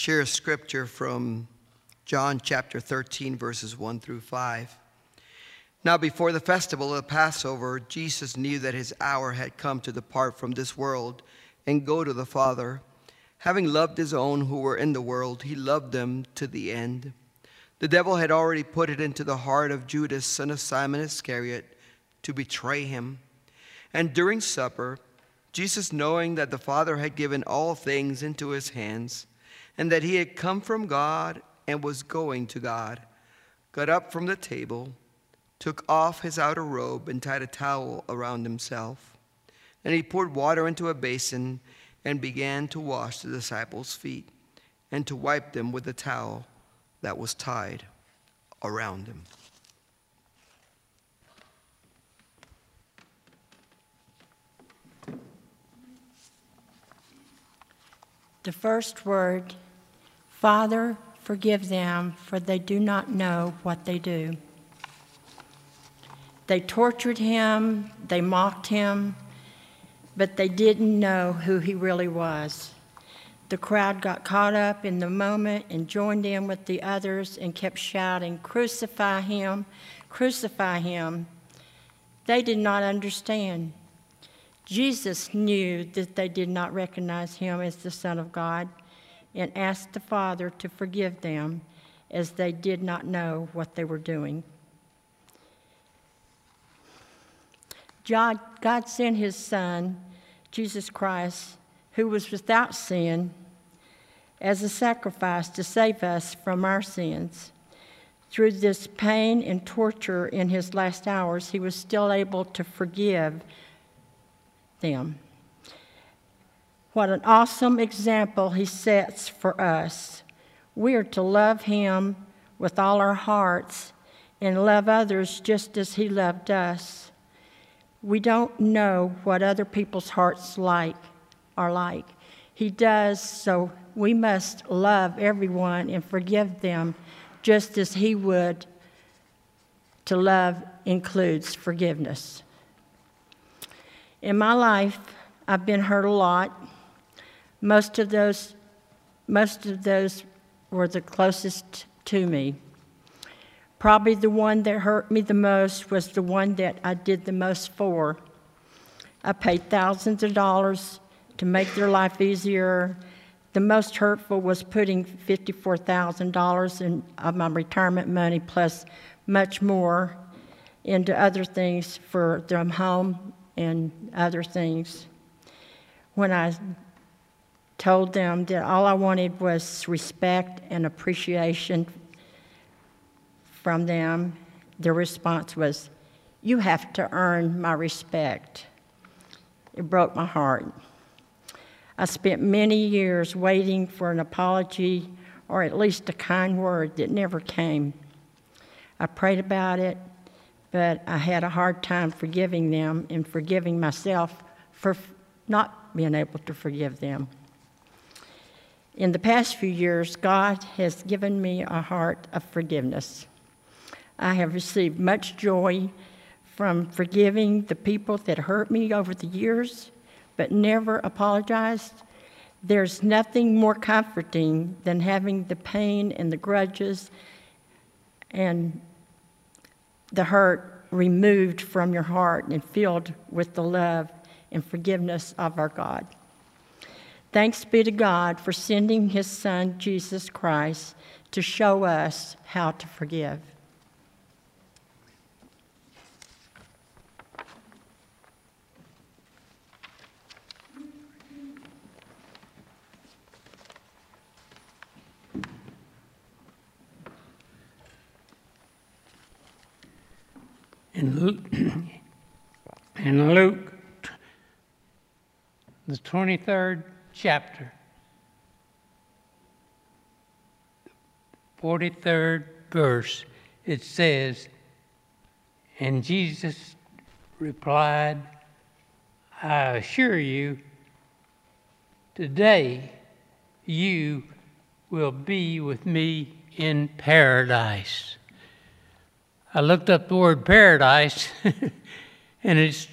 share a scripture from John chapter 13, verses 1 through 5. Now, before the festival of the Passover, Jesus knew that his hour had come to depart from this world and go to the Father. Having loved his own who were in the world, he loved them to the end. The devil had already put it into the heart of Judas, son of Simon Iscariot, to betray him. And during supper, Jesus, knowing that the Father had given all things into his hands, and that he had come from God and was going to God, got up from the table, took off his outer robe, and tied a towel around himself. And he poured water into a basin and began to wash the disciples' feet and to wipe them with the towel that was tied around him. The first word, Father, forgive them, for they do not know what they do. They tortured him, they mocked him, but they didn't know who he really was. The crowd got caught up in the moment and joined in with the others and kept shouting, Crucify him, crucify him. They did not understand. Jesus knew that they did not recognize him as the Son of God and asked the Father to forgive them as they did not know what they were doing. God, sent his Son, Jesus Christ, who was without sin, as a sacrifice to save us from our sins. Through this pain and torture in his last hours, he was still able to forgive them. What an awesome example he sets for us. We are to love him with all our hearts and love others just as he loved us. We don't know what other people's hearts like are like. He does, so we must love everyone and forgive them just as he would. To love includes forgiveness. In my life, I've been hurt a lot. Most of those, most of those were the closest to me. Probably the one that hurt me the most was the one that I did the most for. I paid thousands of dollars to make their life easier. The most hurtful was putting $54,000 in of my retirement money plus much more into other things for their home and other things. When I told them that all I wanted was respect and appreciation from them, their response was, You have to earn my respect. It broke my heart. I spent many years waiting for an apology or at least a kind word that never came. I prayed about it, but I had a hard time forgiving them and forgiving myself for not being able to forgive them. In the past few years, God has given me a heart of forgiveness. I have received much joy from forgiving the people that hurt me over the years, but never apologized. There's nothing more comforting than having the pain and the grudges and the hurt removed from your heart and filled with the love and forgiveness of our God. Thanks be to God for sending his son, Jesus Christ, to show us how to forgive. in Luke, in Luke, the 23rd chapter, 43rd verse, it says, And Jesus replied, I assure you, today you will be with me in paradise. I looked up the word paradise, and it's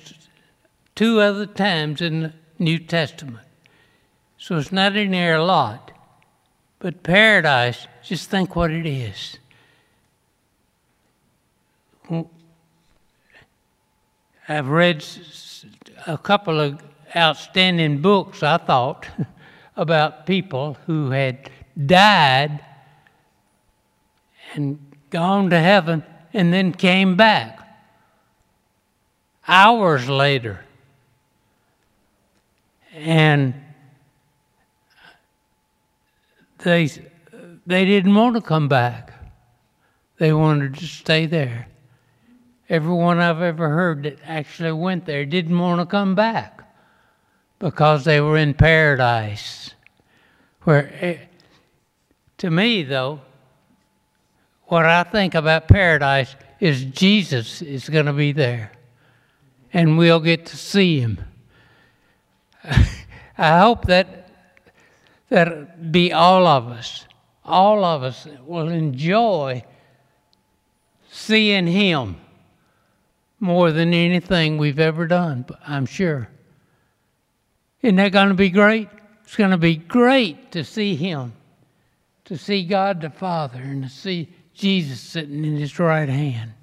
two other times in the New Testament. So it's not in there a lot. But paradise, just think what it is. I've read a couple of outstanding books, I thought, about people who had died and gone to heaven and then came back hours later. And they, they didn't want to come back. They wanted to stay there. Everyone I've ever heard that actually went there didn't want to come back because they were in paradise. Where, eh, to me, though, what I think about paradise is Jesus is going to be there, and we'll get to see him. I hope that that be all of us. All of us will enjoy seeing him more than anything we've ever done, I'm sure. Isn't that going to be great? It's going to be great to see him, to see God the Father, and to see Jesus sitting in his right hand.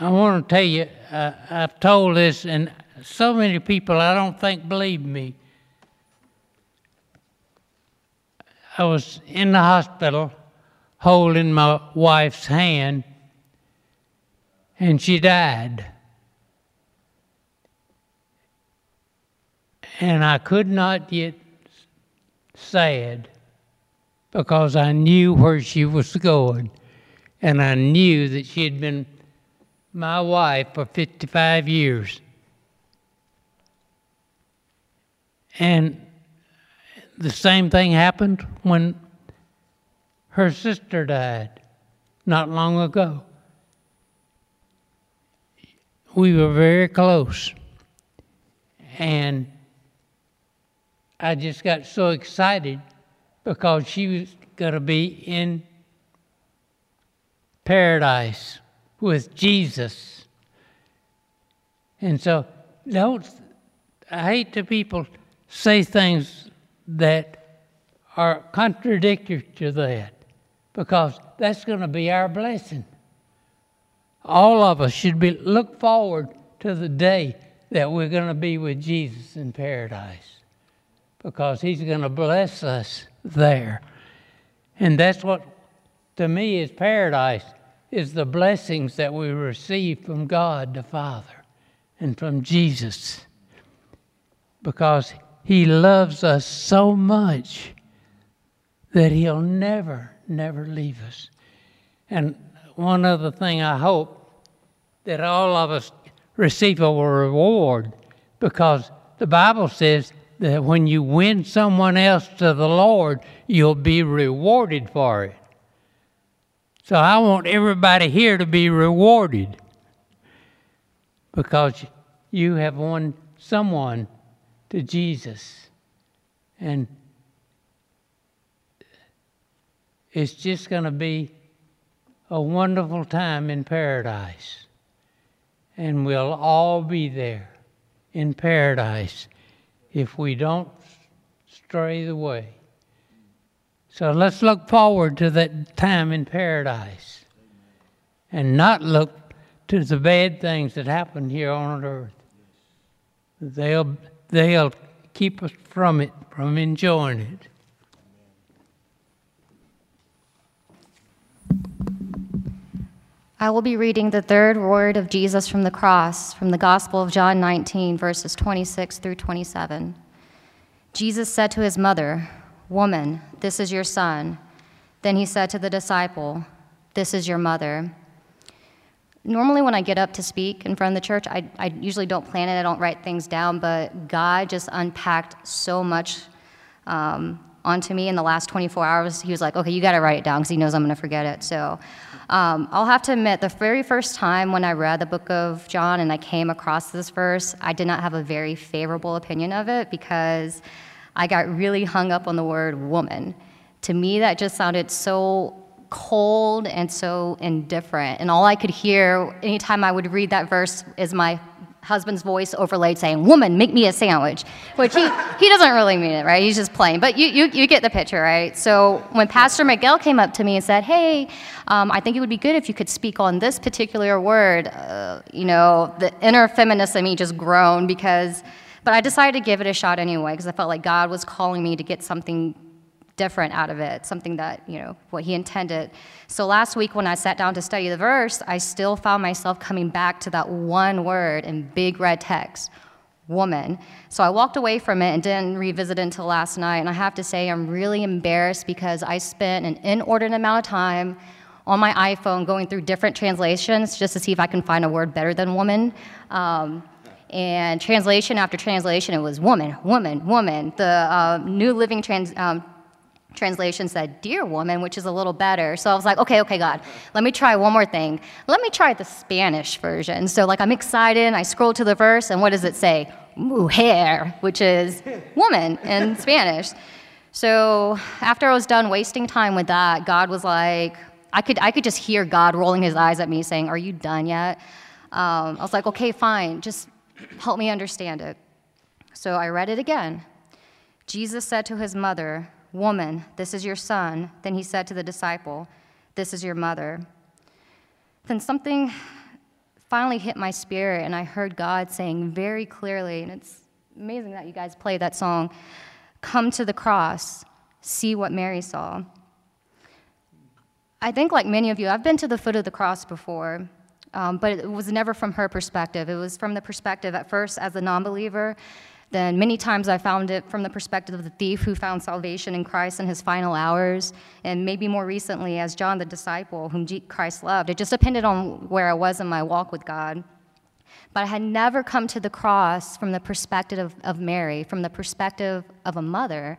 I want to tell you, uh, I've told this, and so many people I don't think believe me. I was in the hospital holding my wife's hand, and she died. And I could not get sad because I knew where she was going. And I knew that she had been my wife for 55 years. And the same thing happened when her sister died not long ago. We were very close. And I just got so excited because she was going to be in paradise with Jesus. And so, don't, I hate the people say things that are contradictory to that because that's going to be our blessing. All of us should be look forward to the day that we're going to be with Jesus in paradise because he's going to bless us there. And that's what to me is paradise is the blessings that we receive from God the Father and from Jesus. Because he loves us so much that he'll never, never leave us. And one other thing I hope that all of us receive a reward because the Bible says that when you win someone else to the Lord, you'll be rewarded for it. So I want everybody here to be rewarded because you have won someone to Jesus. And it's just going to be a wonderful time in paradise. And we'll all be there in paradise if we don't stray the way. So let's look forward to that time in paradise and not look to the bad things that happen here on earth. They'll, they'll keep us from it, from enjoying it. I will be reading the third word of Jesus from the cross from the Gospel of John 19, verses 26 through 27. Jesus said to his mother, Woman, this is your son. Then he said to the disciple, This is your mother. Normally, when I get up to speak in front of the church, I, I usually don't plan it, I don't write things down, but God just unpacked so much um, onto me in the last 24 hours. He was like, Okay, you got to write it down because he knows I'm going to forget it. So um, I'll have to admit, the very first time when I read the book of John and I came across this verse, I did not have a very favorable opinion of it because I got really hung up on the word woman. To me, that just sounded so cold and so indifferent. And all I could hear anytime I would read that verse is my husband's voice overlaid saying, Woman, make me a sandwich, which he, he doesn't really mean it, right? He's just playing. But you, you, you get the picture, right? So when Pastor Miguel came up to me and said, Hey, um, I think it would be good if you could speak on this particular word, uh, you know, the inner feminist in me just groaned because, but I decided to give it a shot anyway because I felt like God was calling me to get something different out of it, something that, you know, what he intended. So last week when I sat down to study the verse, I still found myself coming back to that one word in big red text woman. So I walked away from it and didn't revisit it until last night. And I have to say, I'm really embarrassed because I spent an inordinate amount of time on my iPhone going through different translations just to see if I can find a word better than woman. Um, and translation after translation, it was woman, woman, woman. The uh, New Living trans, um, translation said, Dear woman, which is a little better. So I was like, okay, okay, God, let me try one more thing. Let me try the Spanish version. So, like, I'm excited. and I scroll to the verse, and what does it say? Mujer, which is woman in Spanish. So, after I was done wasting time with that, God was like, I could, I could just hear God rolling his eyes at me saying, Are you done yet? Um, I was like, Okay, fine, just help me understand it. So I read it again. Jesus said to his mother, Woman, this is your son. Then he said to the disciple, This is your mother. Then something finally hit my spirit, and I heard God saying very clearly, and it's amazing that you guys play that song Come to the cross, see what Mary saw. I think, like many of you, I've been to the foot of the cross before, um, but it was never from her perspective. It was from the perspective, at first, as a non believer, then many times I found it from the perspective of the thief who found salvation in Christ in his final hours, and maybe more recently as John the disciple whom Christ loved. It just depended on where I was in my walk with God. But I had never come to the cross from the perspective of, of Mary, from the perspective of a mother,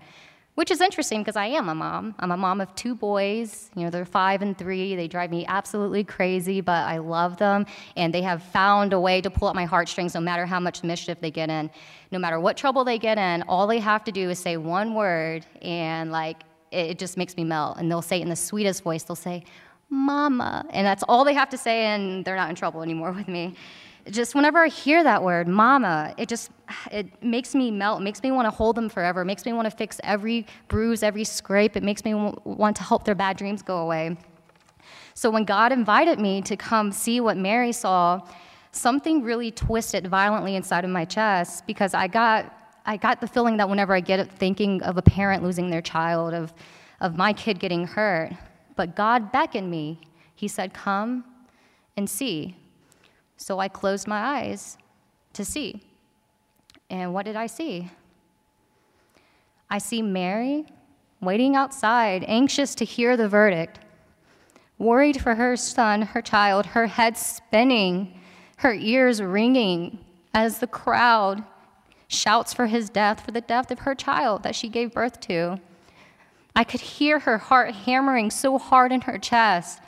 which is interesting because I am a mom. I'm a mom of two boys. You know, they're five and three. They drive me absolutely crazy, but I love them, and they have found a way to pull at my heartstrings no matter how much mischief they get in. No matter what trouble they get in, all they have to do is say one word, and like, it, it just makes me melt. And they'll say it in the sweetest voice. They'll say, Mama. And that's all they have to say, and they're not in trouble anymore with me just whenever I hear that word, mama, it just it makes me melt. Makes me want to hold them forever. Makes me want to fix every bruise, every scrape. It makes me want to help their bad dreams go away. So when God invited me to come see what Mary saw, something really twisted violently inside of my chest because I got I got the feeling that whenever I get thinking of a parent losing their child, of of my kid getting hurt, but God beckoned me. He said, "Come and see." So I closed my eyes to see. And what did I see? I see Mary waiting outside, anxious to hear the verdict, worried for her son, her child, her head spinning, her ears ringing as the crowd shouts for his death, for the death of her child that she gave birth to. I could hear her heart hammering so hard in her chest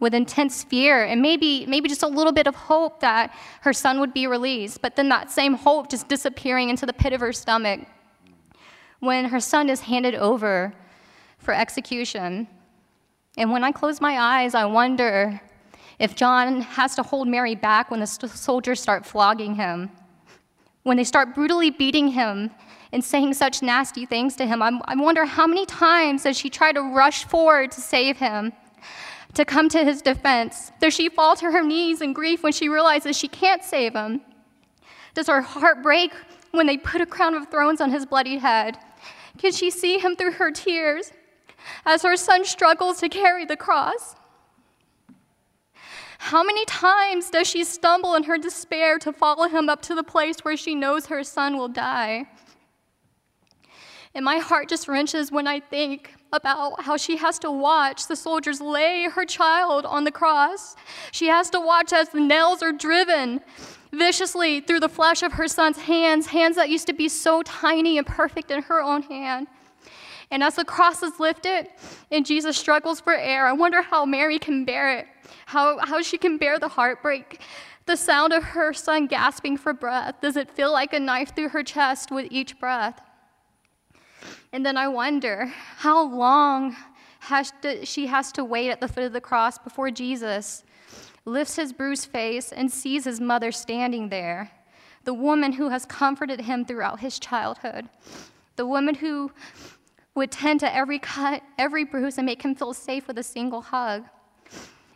with intense fear and maybe, maybe just a little bit of hope that her son would be released, but then that same hope just disappearing into the pit of her stomach. When her son is handed over for execution, and when I close my eyes, I wonder if John has to hold Mary back when the soldiers start flogging him, when they start brutally beating him and saying such nasty things to him. I wonder how many times does she try to rush forward to save him? To come to his defense? Does she fall to her knees in grief when she realizes she can't save him? Does her heart break when they put a crown of thorns on his bloody head? Can she see him through her tears as her son struggles to carry the cross? How many times does she stumble in her despair to follow him up to the place where she knows her son will die? And my heart just wrenches when I think about how she has to watch the soldiers lay her child on the cross. She has to watch as the nails are driven viciously through the flesh of her son's hands, hands that used to be so tiny and perfect in her own hand. And as the cross is lifted and Jesus struggles for air, I wonder how Mary can bear it, how, how she can bear the heartbreak. The sound of her son gasping for breath, does it feel like a knife through her chest with each breath? And then I wonder how long has to, she has to wait at the foot of the cross before Jesus lifts his bruised face and sees his mother standing there the woman who has comforted him throughout his childhood, the woman who would tend to every cut, every bruise, and make him feel safe with a single hug.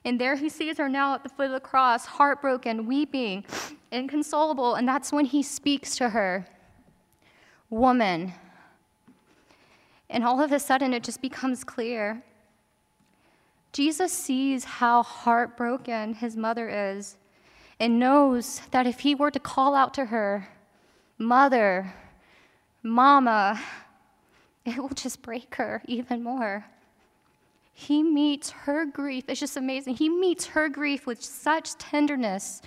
And there he sees her now at the foot of the cross, heartbroken, weeping, inconsolable, and that's when he speaks to her Woman. And all of a sudden, it just becomes clear. Jesus sees how heartbroken his mother is and knows that if he were to call out to her, Mother, Mama, it will just break her even more. He meets her grief. It's just amazing. He meets her grief with such tenderness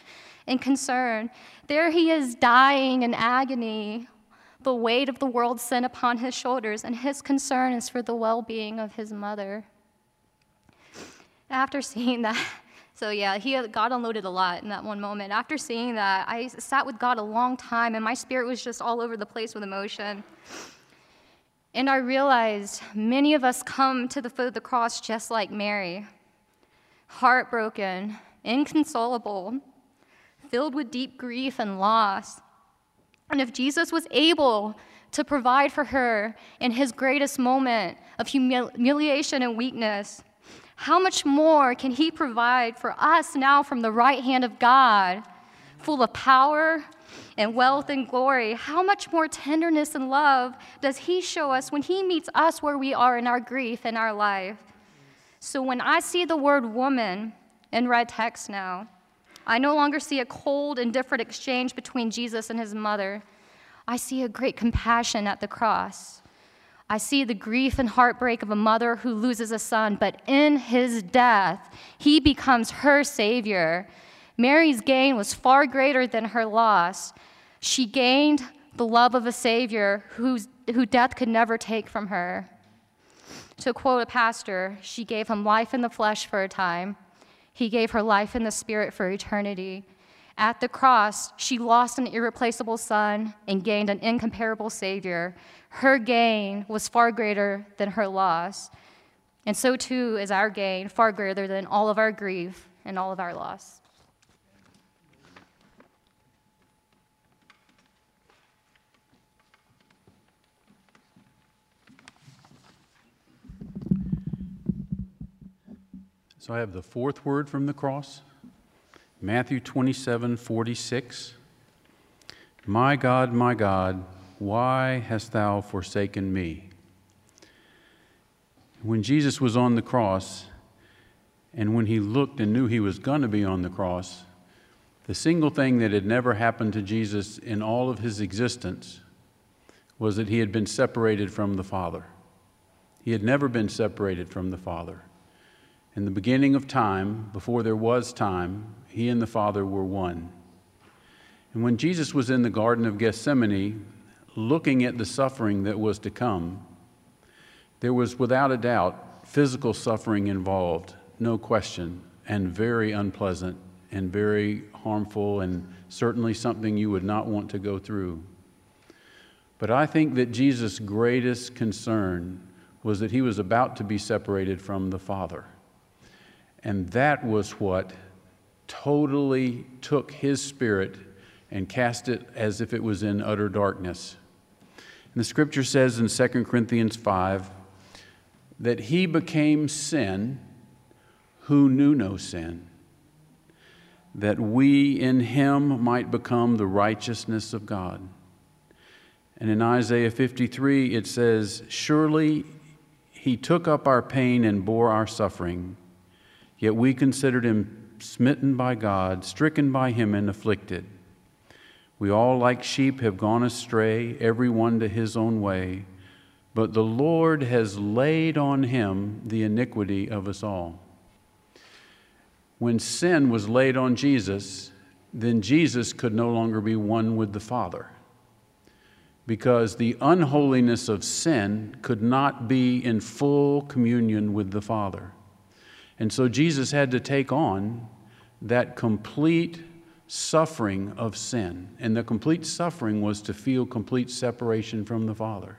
and concern. There he is dying in agony, the weight of the world's sin upon his shoulders, and his concern is for the well being of his mother. After seeing that, so yeah, he God unloaded a lot in that one moment. After seeing that, I sat with God a long time, and my spirit was just all over the place with emotion. And I realized many of us come to the foot of the cross just like Mary, heartbroken, inconsolable, filled with deep grief and loss. And if Jesus was able to provide for her in his greatest moment of humiliation and weakness, how much more can he provide for us now from the right hand of God, full of power and wealth and glory, how much more tenderness and love does He show us when He meets us where we are in our grief and our life? So when I see the word woman in red text now, I no longer see a cold, indifferent exchange between Jesus and his mother. I see a great compassion at the cross. I see the grief and heartbreak of a mother who loses a son, but in his death, he becomes her savior. Mary's gain was far greater than her loss. She gained the love of a Savior whose, who death could never take from her. To quote a pastor, she gave him life in the flesh for a time, he gave her life in the spirit for eternity. At the cross, she lost an irreplaceable son and gained an incomparable Savior. Her gain was far greater than her loss. And so too is our gain, far greater than all of our grief and all of our loss. So I have the fourth word from the cross Matthew 27 46. My God, my God, why hast thou forsaken me? When Jesus was on the cross, and when he looked and knew he was going to be on the cross, the single thing that had never happened to Jesus in all of his existence was that he had been separated from the Father. He had never been separated from the Father. In the beginning of time, before there was time, he and the Father were one. And when Jesus was in the Garden of Gethsemane, looking at the suffering that was to come, there was without a doubt physical suffering involved, no question, and very unpleasant and very harmful, and certainly something you would not want to go through. But I think that Jesus' greatest concern was that he was about to be separated from the Father. And that was what totally took his spirit and cast it as if it was in utter darkness. And the scripture says in 2 Corinthians 5 that he became sin who knew no sin, that we in him might become the righteousness of God. And in Isaiah 53, it says, Surely he took up our pain and bore our suffering. Yet we considered him smitten by God, stricken by him, and afflicted. We all, like sheep, have gone astray, every one to his own way. But the Lord has laid on him the iniquity of us all. When sin was laid on Jesus, then Jesus could no longer be one with the Father. Because the unholiness of sin could not be in full communion with the Father. And so Jesus had to take on that complete suffering of sin. And the complete suffering was to feel complete separation from the Father.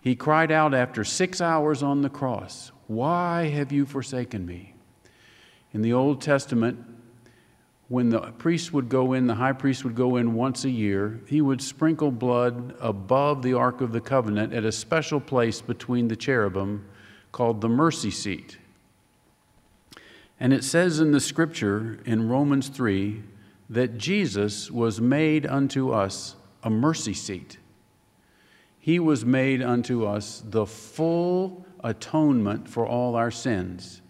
He cried out after six hours on the cross, Why have you forsaken me? In the Old Testament, when the priest would go in, the high priest would go in once a year, he would sprinkle blood above the Ark of the Covenant at a special place between the cherubim called the mercy seat. And it says in the scripture in Romans 3 that Jesus was made unto us a mercy seat. He was made unto us the full atonement for all our sins.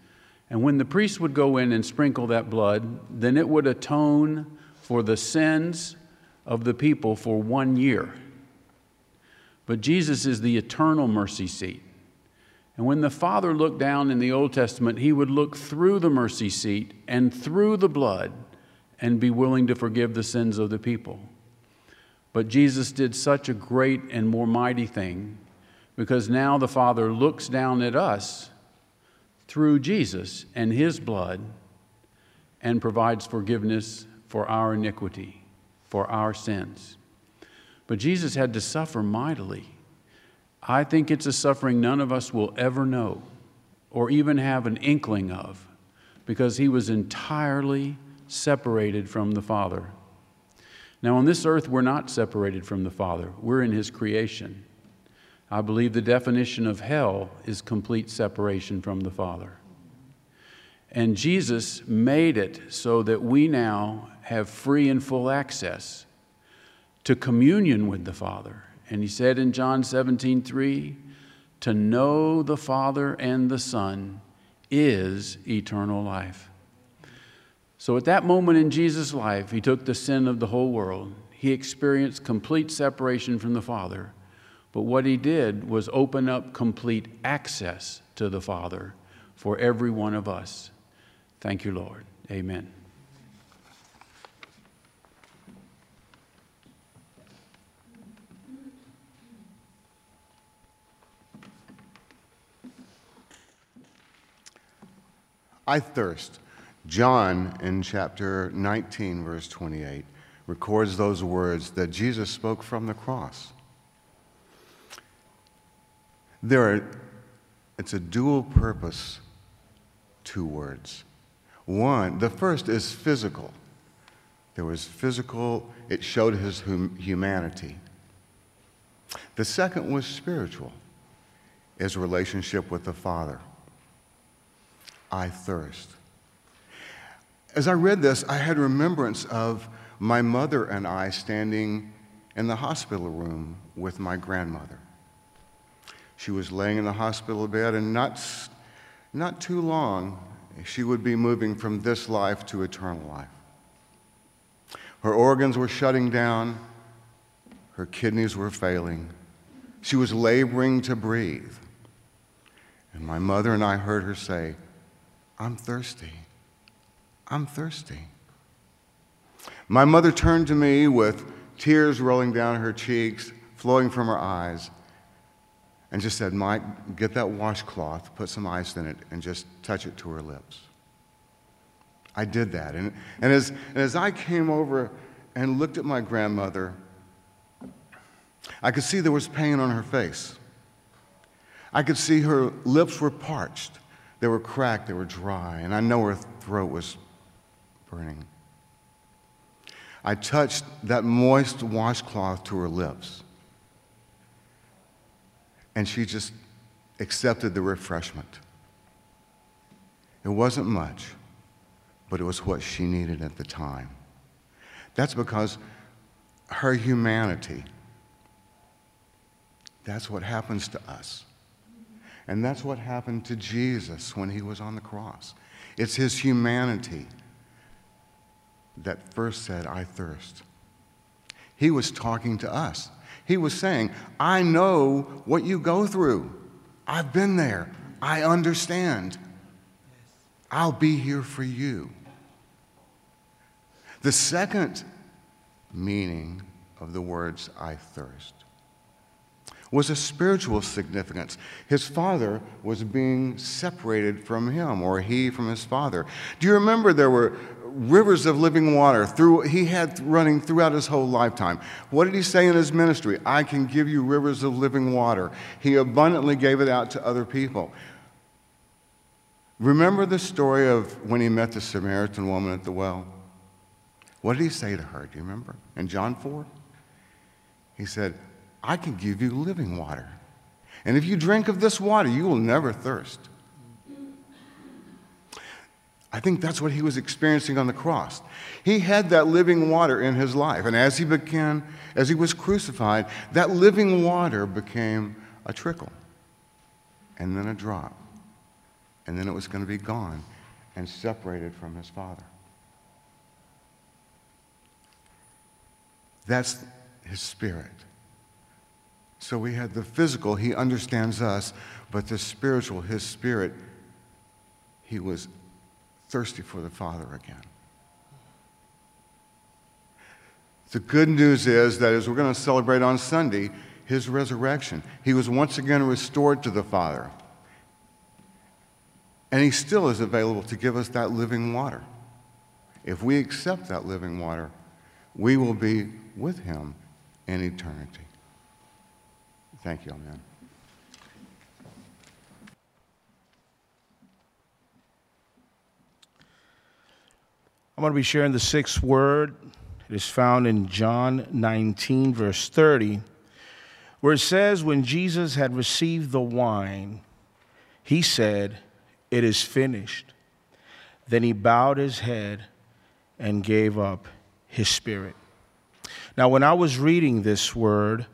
And when the priest would go in and sprinkle that blood, then it would atone for the sins of the people for one year. But Jesus is the eternal mercy seat. And when the Father looked down in the Old Testament, he would look through the mercy seat and through the blood and be willing to forgive the sins of the people. But Jesus did such a great and more mighty thing because now the Father looks down at us through Jesus and his blood and provides forgiveness for our iniquity, for our sins. But Jesus had to suffer mightily. I think it's a suffering none of us will ever know or even have an inkling of because he was entirely separated from the Father. Now, on this earth, we're not separated from the Father, we're in his creation. I believe the definition of hell is complete separation from the Father. And Jesus made it so that we now have free and full access to communion with the Father. And he said in John 17, 3, to know the Father and the Son is eternal life. So at that moment in Jesus' life, he took the sin of the whole world. He experienced complete separation from the Father. But what he did was open up complete access to the Father for every one of us. Thank you, Lord. Amen. I thirst. John, in chapter 19, verse 28, records those words that Jesus spoke from the cross. There are, it's a dual purpose, two words. One, the first is physical. There was physical, it showed his hum- humanity. The second was spiritual, his relationship with the Father. I thirst. As I read this, I had remembrance of my mother and I standing in the hospital room with my grandmother. She was laying in the hospital bed, and not, not too long, she would be moving from this life to eternal life. Her organs were shutting down, her kidneys were failing. She was laboring to breathe. And my mother and I heard her say, I'm thirsty. I'm thirsty. My mother turned to me with tears rolling down her cheeks, flowing from her eyes, and just said, Mike, get that washcloth, put some ice in it, and just touch it to her lips. I did that. And, and, as, and as I came over and looked at my grandmother, I could see there was pain on her face. I could see her lips were parched, they were cracked, they were dry, and I know her throat was burning. I touched that moist washcloth to her lips. And she just accepted the refreshment. It wasn't much, but it was what she needed at the time. That's because her humanity, that's what happens to us. And that's what happened to Jesus when he was on the cross. It's his humanity that first said, I thirst. He was talking to us. He was saying, I know what you go through. I've been there. I understand. I'll be here for you. The second meaning of the words, I thirst, was a spiritual significance. His father was being separated from him, or he from his father. Do you remember there were rivers of living water through, he had running throughout his whole lifetime. What did he say in his ministry? I can give you rivers of living water. He abundantly gave it out to other people. Remember the story of when he met the Samaritan woman at the well? What did he say to her? Do you remember? In John 4? He said, I can give you living water. And if you drink of this water, you will never thirst. I think that's what he was experiencing on the cross. He had that living water in his life. And as he began, as he was crucified, that living water became a trickle and then a drop. And then it was going to be gone and separated from his Father. That's his spirit. So we had the physical, he understands us, but the spiritual, his spirit, he was thirsty for the Father again. The good news is that as we're going to celebrate on Sunday, his resurrection, he was once again restored to the Father. And he still is available to give us that living water. If we accept that living water, we will be with him in eternity. Thank you, Amen. I'm going to be sharing the sixth word. It is found in John 19, verse 30, where it says, When Jesus had received the wine, he said, It is finished. Then he bowed his head and gave up his spirit. Now, when I was reading this word,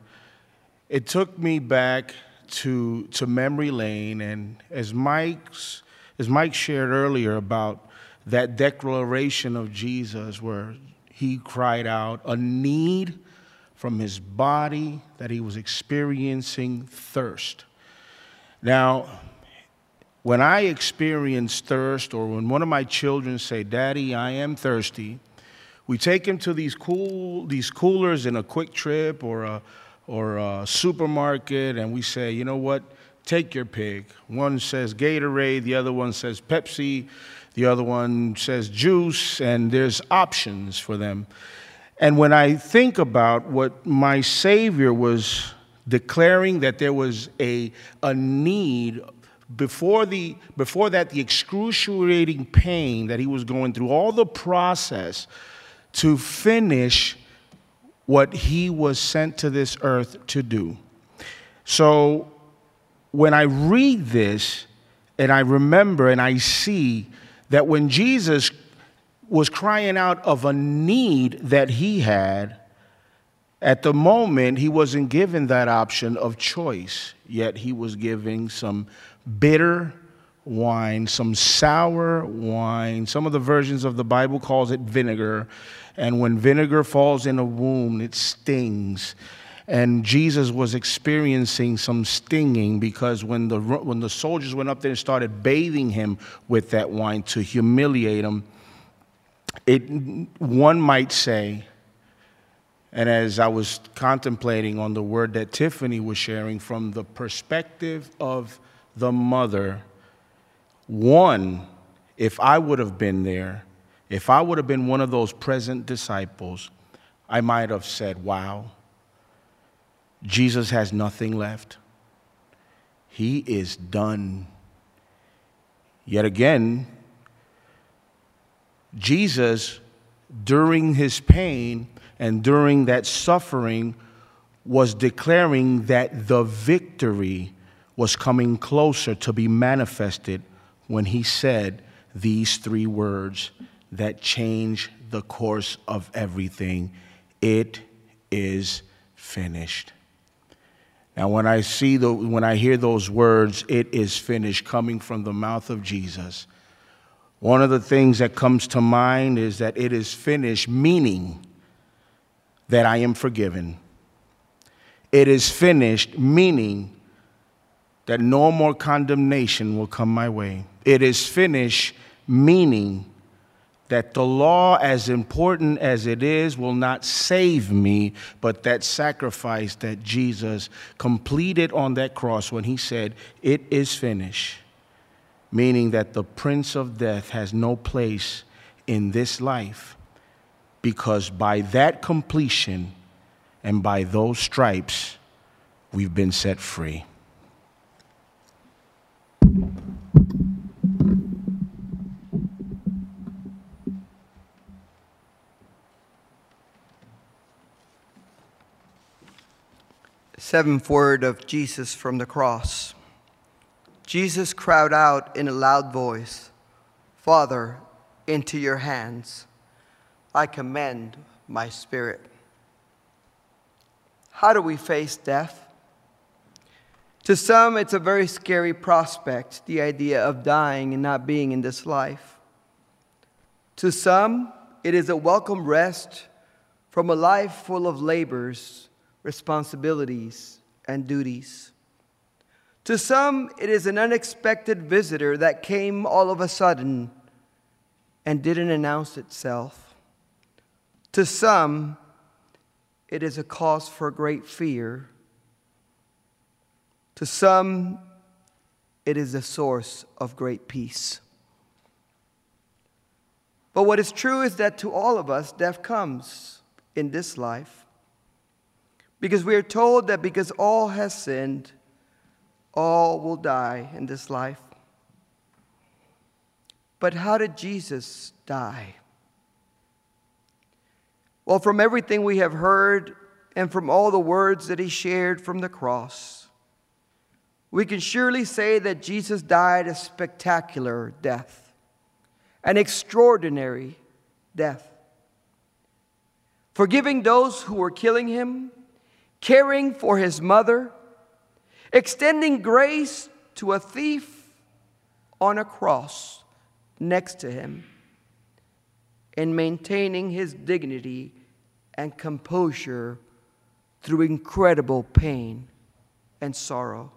it took me back to, to memory lane, and as Mike's as Mike shared earlier about that declaration of Jesus where he cried out a need from his body that he was experiencing thirst. Now, when I experience thirst, or when one of my children say, Daddy, I am thirsty, we take him to these cool these coolers in a QuikTrip or a or a supermarket, and we say, you know what? Take your pick. One says Gatorade, the other one says Pepsi, the other one says juice, and there's options for them. And when I think about what my Savior was declaring that there was a, a need before, the, before that, the excruciating pain that he was going through, all the process to finish what he was sent to this earth to do. So when I read this and I remember and I see that when Jesus was crying out of a need that he had, at the moment, he wasn't given that option of choice, yet he was giving some bitter wine, some sour wine. Some of the versions of the Bible calls it vinegar. And when vinegar falls in a wound, it stings. And Jesus was experiencing some stinging because when the, when the soldiers went up there and started bathing him with that wine to humiliate him, it, one might say, and as I was contemplating on the word that Tiffany was sharing from the perspective of the mother, one, if I would have been there, if I would have been one of those present disciples, I might have said, Wow, Jesus has nothing left. He is done. Yet again, Jesus, during his pain and during that suffering, was declaring that the victory was coming closer to be manifested when he said these three words that change the course of everything It is finished. Now, when I see the, when I hear those words, it is finished, coming from the mouth of Jesus, one of the things that comes to mind is that it is finished, meaning that I am forgiven. It is finished, meaning that no more condemnation will come my way. It is finished, meaning that the law, as important as it is, will not save me, but that sacrifice that Jesus completed on that cross when he said, It is finished, meaning that the prince of death has no place in this life, because by that completion and by those stripes, we've been set free. Seventh word of Jesus from the cross. Jesus cried out in a loud voice, Father, into your hands I commend my spirit. How do we face death? To some, it's a very scary prospect, the idea of dying and not being in this life. To some, it is a welcome rest from a life full of labors, responsibilities, and duties. To some, it is an unexpected visitor that came all of a sudden and didn't announce itself. To some, it is a cause for great fear. To some, it is a source of great peace. But what is true is that to all of us, death comes in this life. Because we are told that because all has sinned, all will die in this life. But how did Jesus die? Well, from everything we have heard and from all the words that he shared from the cross, we can surely say that Jesus died a spectacular death, an extraordinary death. Forgiving those who were killing him, caring for his mother, extending grace to a thief on a cross next to him, and maintaining his dignity and composure through incredible pain and sorrow.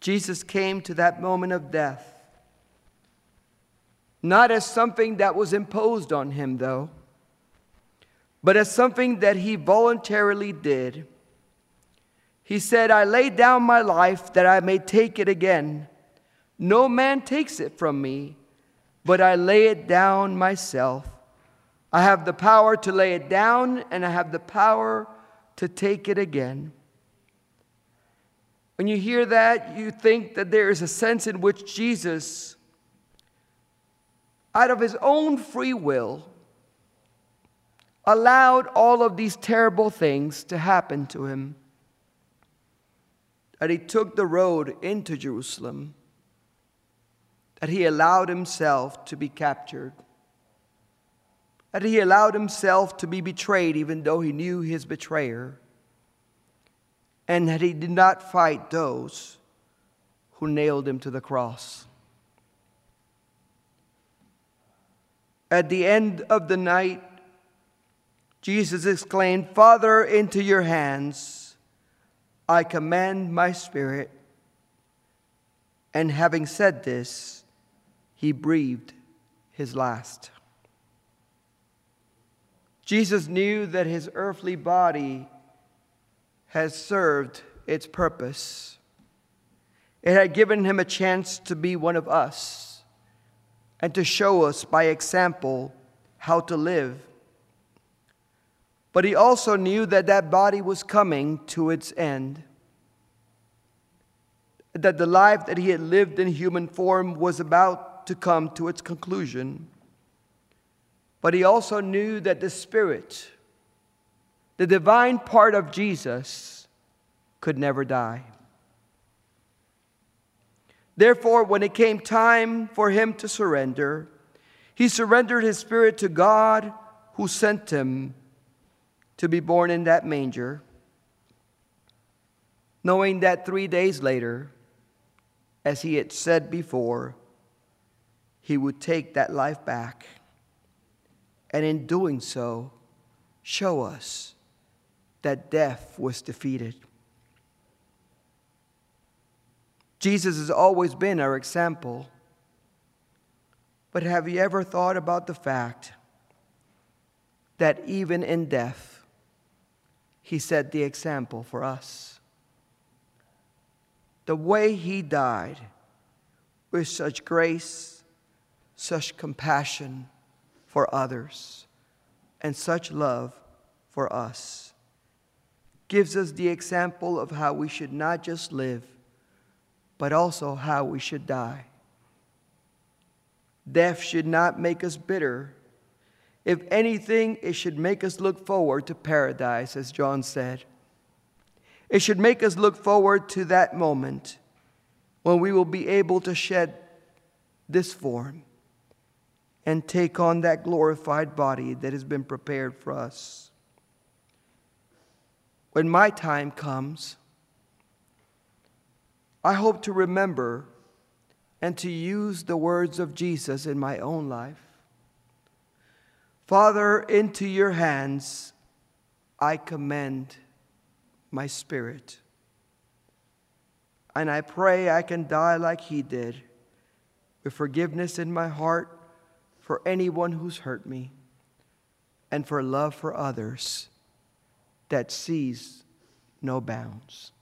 Jesus came to that moment of death, not as something that was imposed on him, though, but as something that he voluntarily did he said, I lay down my life that I may take it again. No man takes it from me, but I lay it down myself. I have the power to lay it down, and I have the power to take it again. When you hear that, you think that there is a sense in which Jesus, out of his own free will, allowed all of these terrible things to happen to him that he took the road into Jerusalem, that he allowed himself to be captured, that he allowed himself to be betrayed even though he knew his betrayer, and that he did not fight those who nailed him to the cross. At the end of the night, Jesus exclaimed, Father, into your hands I commend my spirit. And having said this, he breathed his last. Jesus knew that his earthly body has served its purpose. It had given him a chance to be one of us and to show us by example how to live but he also knew that that body was coming to its end. That the life that he had lived in human form was about to come to its conclusion. But he also knew that the Spirit, the divine part of Jesus, could never die. Therefore, when it came time for him to surrender, he surrendered his spirit to God who sent him to be born in that manger, knowing that three days later, as he had said before, he would take that life back. And in doing so, show us that death was defeated. Jesus has always been our example. But have you ever thought about the fact that even in death, he set the example for us. The way he died with such grace, such compassion for others, and such love for us gives us the example of how we should not just live, but also how we should die. Death should not make us bitter if anything, it should make us look forward to paradise, as John said. It should make us look forward to that moment when we will be able to shed this form and take on that glorified body that has been prepared for us. When my time comes, I hope to remember and to use the words of Jesus in my own life. Father, into your hands I commend my spirit. And I pray I can die like he did, with forgiveness in my heart for anyone who's hurt me, and for love for others that sees no bounds.